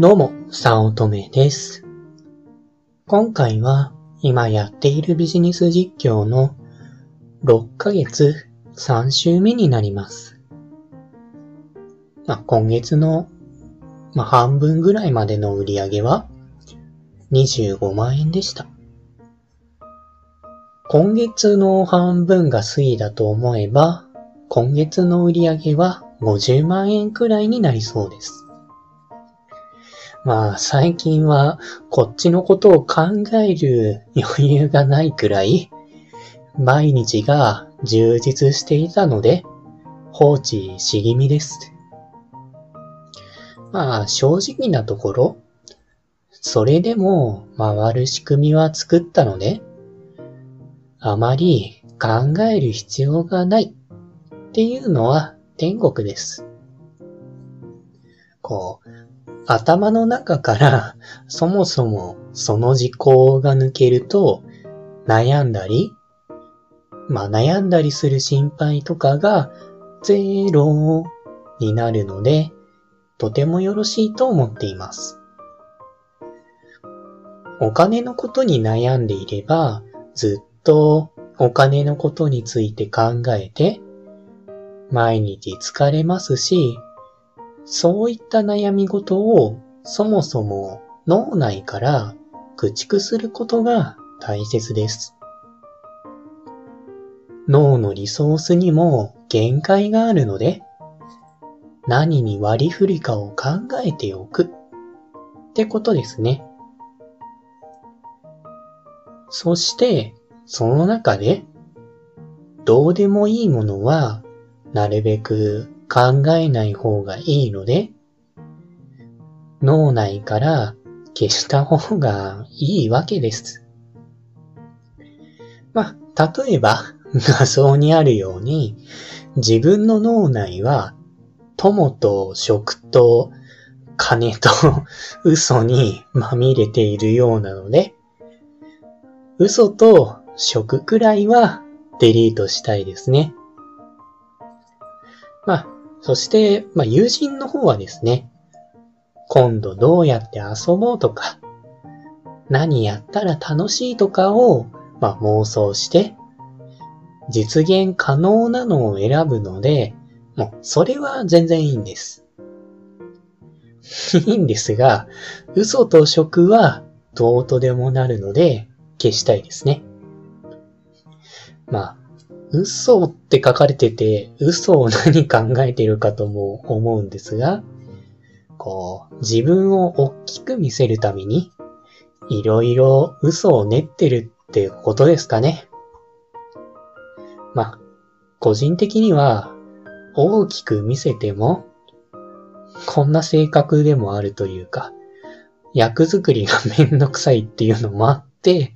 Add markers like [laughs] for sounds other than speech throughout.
どうも、さおとめです。今回は今やっているビジネス実況の6ヶ月3週目になります。まあ、今月の、まあ、半分ぐらいまでの売り上げは25万円でした。今月の半分が推移だと思えば、今月の売り上げは50万円くらいになりそうです。まあ最近はこっちのことを考える余裕がないくらい毎日が充実していたので放置し気味です。まあ正直なところそれでも回る仕組みは作ったのであまり考える必要がないっていうのは天国です。こう、頭の中からそもそもその事項が抜けると悩んだり、まあ悩んだりする心配とかがゼロになるので、とてもよろしいと思っています。お金のことに悩んでいれば、ずっとお金のことについて考えて、毎日疲れますし、そういった悩み事をそもそも脳内から駆逐することが大切です。脳のリソースにも限界があるので、何に割り振るかを考えておくってことですね。そして、その中で、どうでもいいものは、なるべく考えない方がいいので、脳内から消した方がいいわけです。まあ、例えば [laughs] 画像にあるように、自分の脳内は友と食と金と [laughs] 嘘にまみれているようなので、嘘と食くらいはデリートしたいですね。まあ、そして、まあ、友人の方はですね、今度どうやって遊ぼうとか、何やったら楽しいとかを、まあ、妄想して、実現可能なのを選ぶので、もう、それは全然いいんです。[laughs] いいんですが、嘘と食はどうとでもなるので、消したいですね。まあ、嘘って書かれてて、嘘を何考えてるかとも思うんですが、こう、自分を大きく見せるために、いろいろ嘘を練ってるってことですかね。まあ、個人的には、大きく見せても、こんな性格でもあるというか、役作りがめんどくさいっていうのもあって、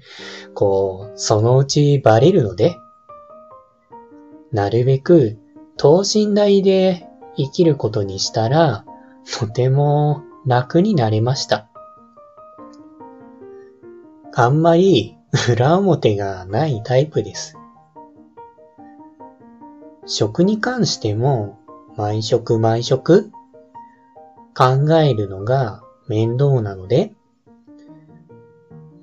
こう、そのうちバレるので、なるべく等身大で生きることにしたら、とても楽になれました。あんまり裏表がないタイプです。食に関しても、毎食毎食考えるのが面倒なので、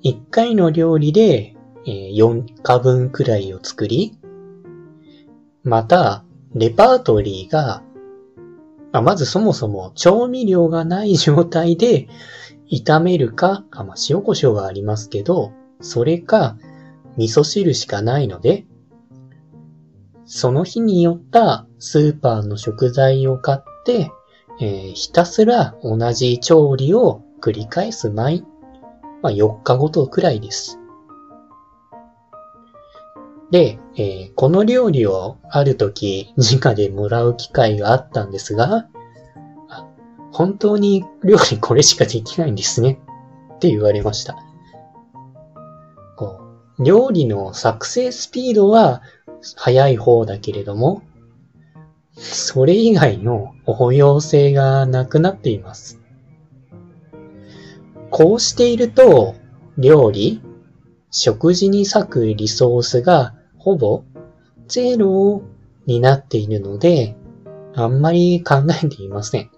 1回の料理で4日分くらいを作り、また、レパートリーが、まあ、まずそもそも調味料がない状態で炒めるか、あまあ、塩胡椒がありますけど、それか味噌汁しかないので、その日によったスーパーの食材を買って、えーひたすら同じ調理を繰り返す毎、まあ、4日ごとくらいです。で、えーこの料理をある時、直でもらう機会があったんですが、本当に料理これしかできないんですね。って言われました。こう料理の作成スピードは速い方だけれども、それ以外の応用性がなくなっています。こうしていると、料理、食事に割くリソースがほぼゼロになっているので、あんまり考えていません。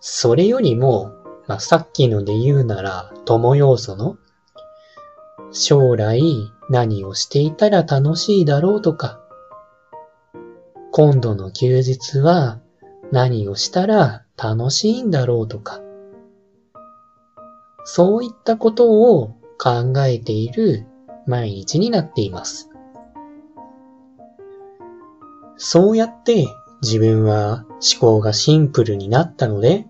それよりも、まあ、さっきので言うなら、友要素の、将来何をしていたら楽しいだろうとか、今度の休日は何をしたら楽しいんだろうとか、そういったことを考えている毎日になっています。そうやって自分は思考がシンプルになったので、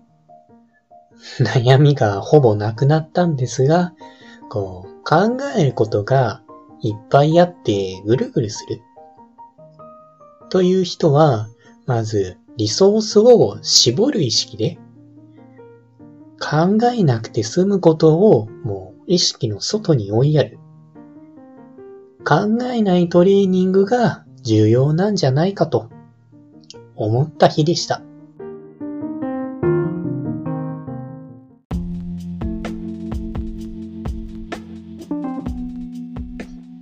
悩みがほぼなくなったんですが、こう、考えることがいっぱいあってぐるぐるする。という人は、まずリソースを絞る意識で、考えなくて済むことをもう意識の外に追いやる。考えないトレーニングが重要なんじゃないかと思った日でした。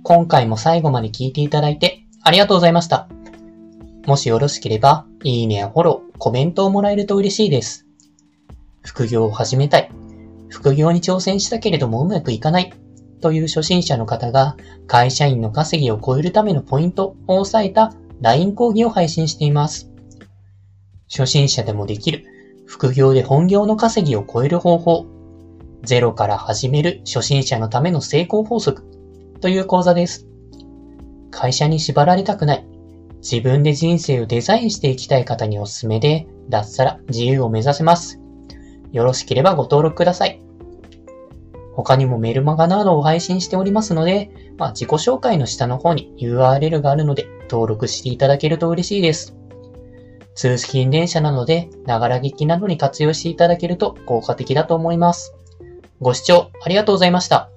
今回も最後まで聞いていただいてありがとうございました。もしよろしければ、いいねやフォロー、コメントをもらえると嬉しいです。副業を始めたい。副業に挑戦したけれどもうまくいかない。という初心者の方が会社員の稼ぎを超えるためのポイントを押さえた LINE 講義を配信しています。初心者でもできる副業で本業の稼ぎを超える方法。ゼロから始める初心者のための成功法則という講座です。会社に縛られたくない。自分で人生をデザインしていきたい方におすすめで、脱サラ自由を目指せます。よろしければご登録ください。他にもメルマガなどを配信しておりますので、まあ、自己紹介の下の方に URL があるので登録していただけると嬉しいです。通勤電車なので、ながら聞きなどに活用していただけると効果的だと思います。ご視聴ありがとうございました。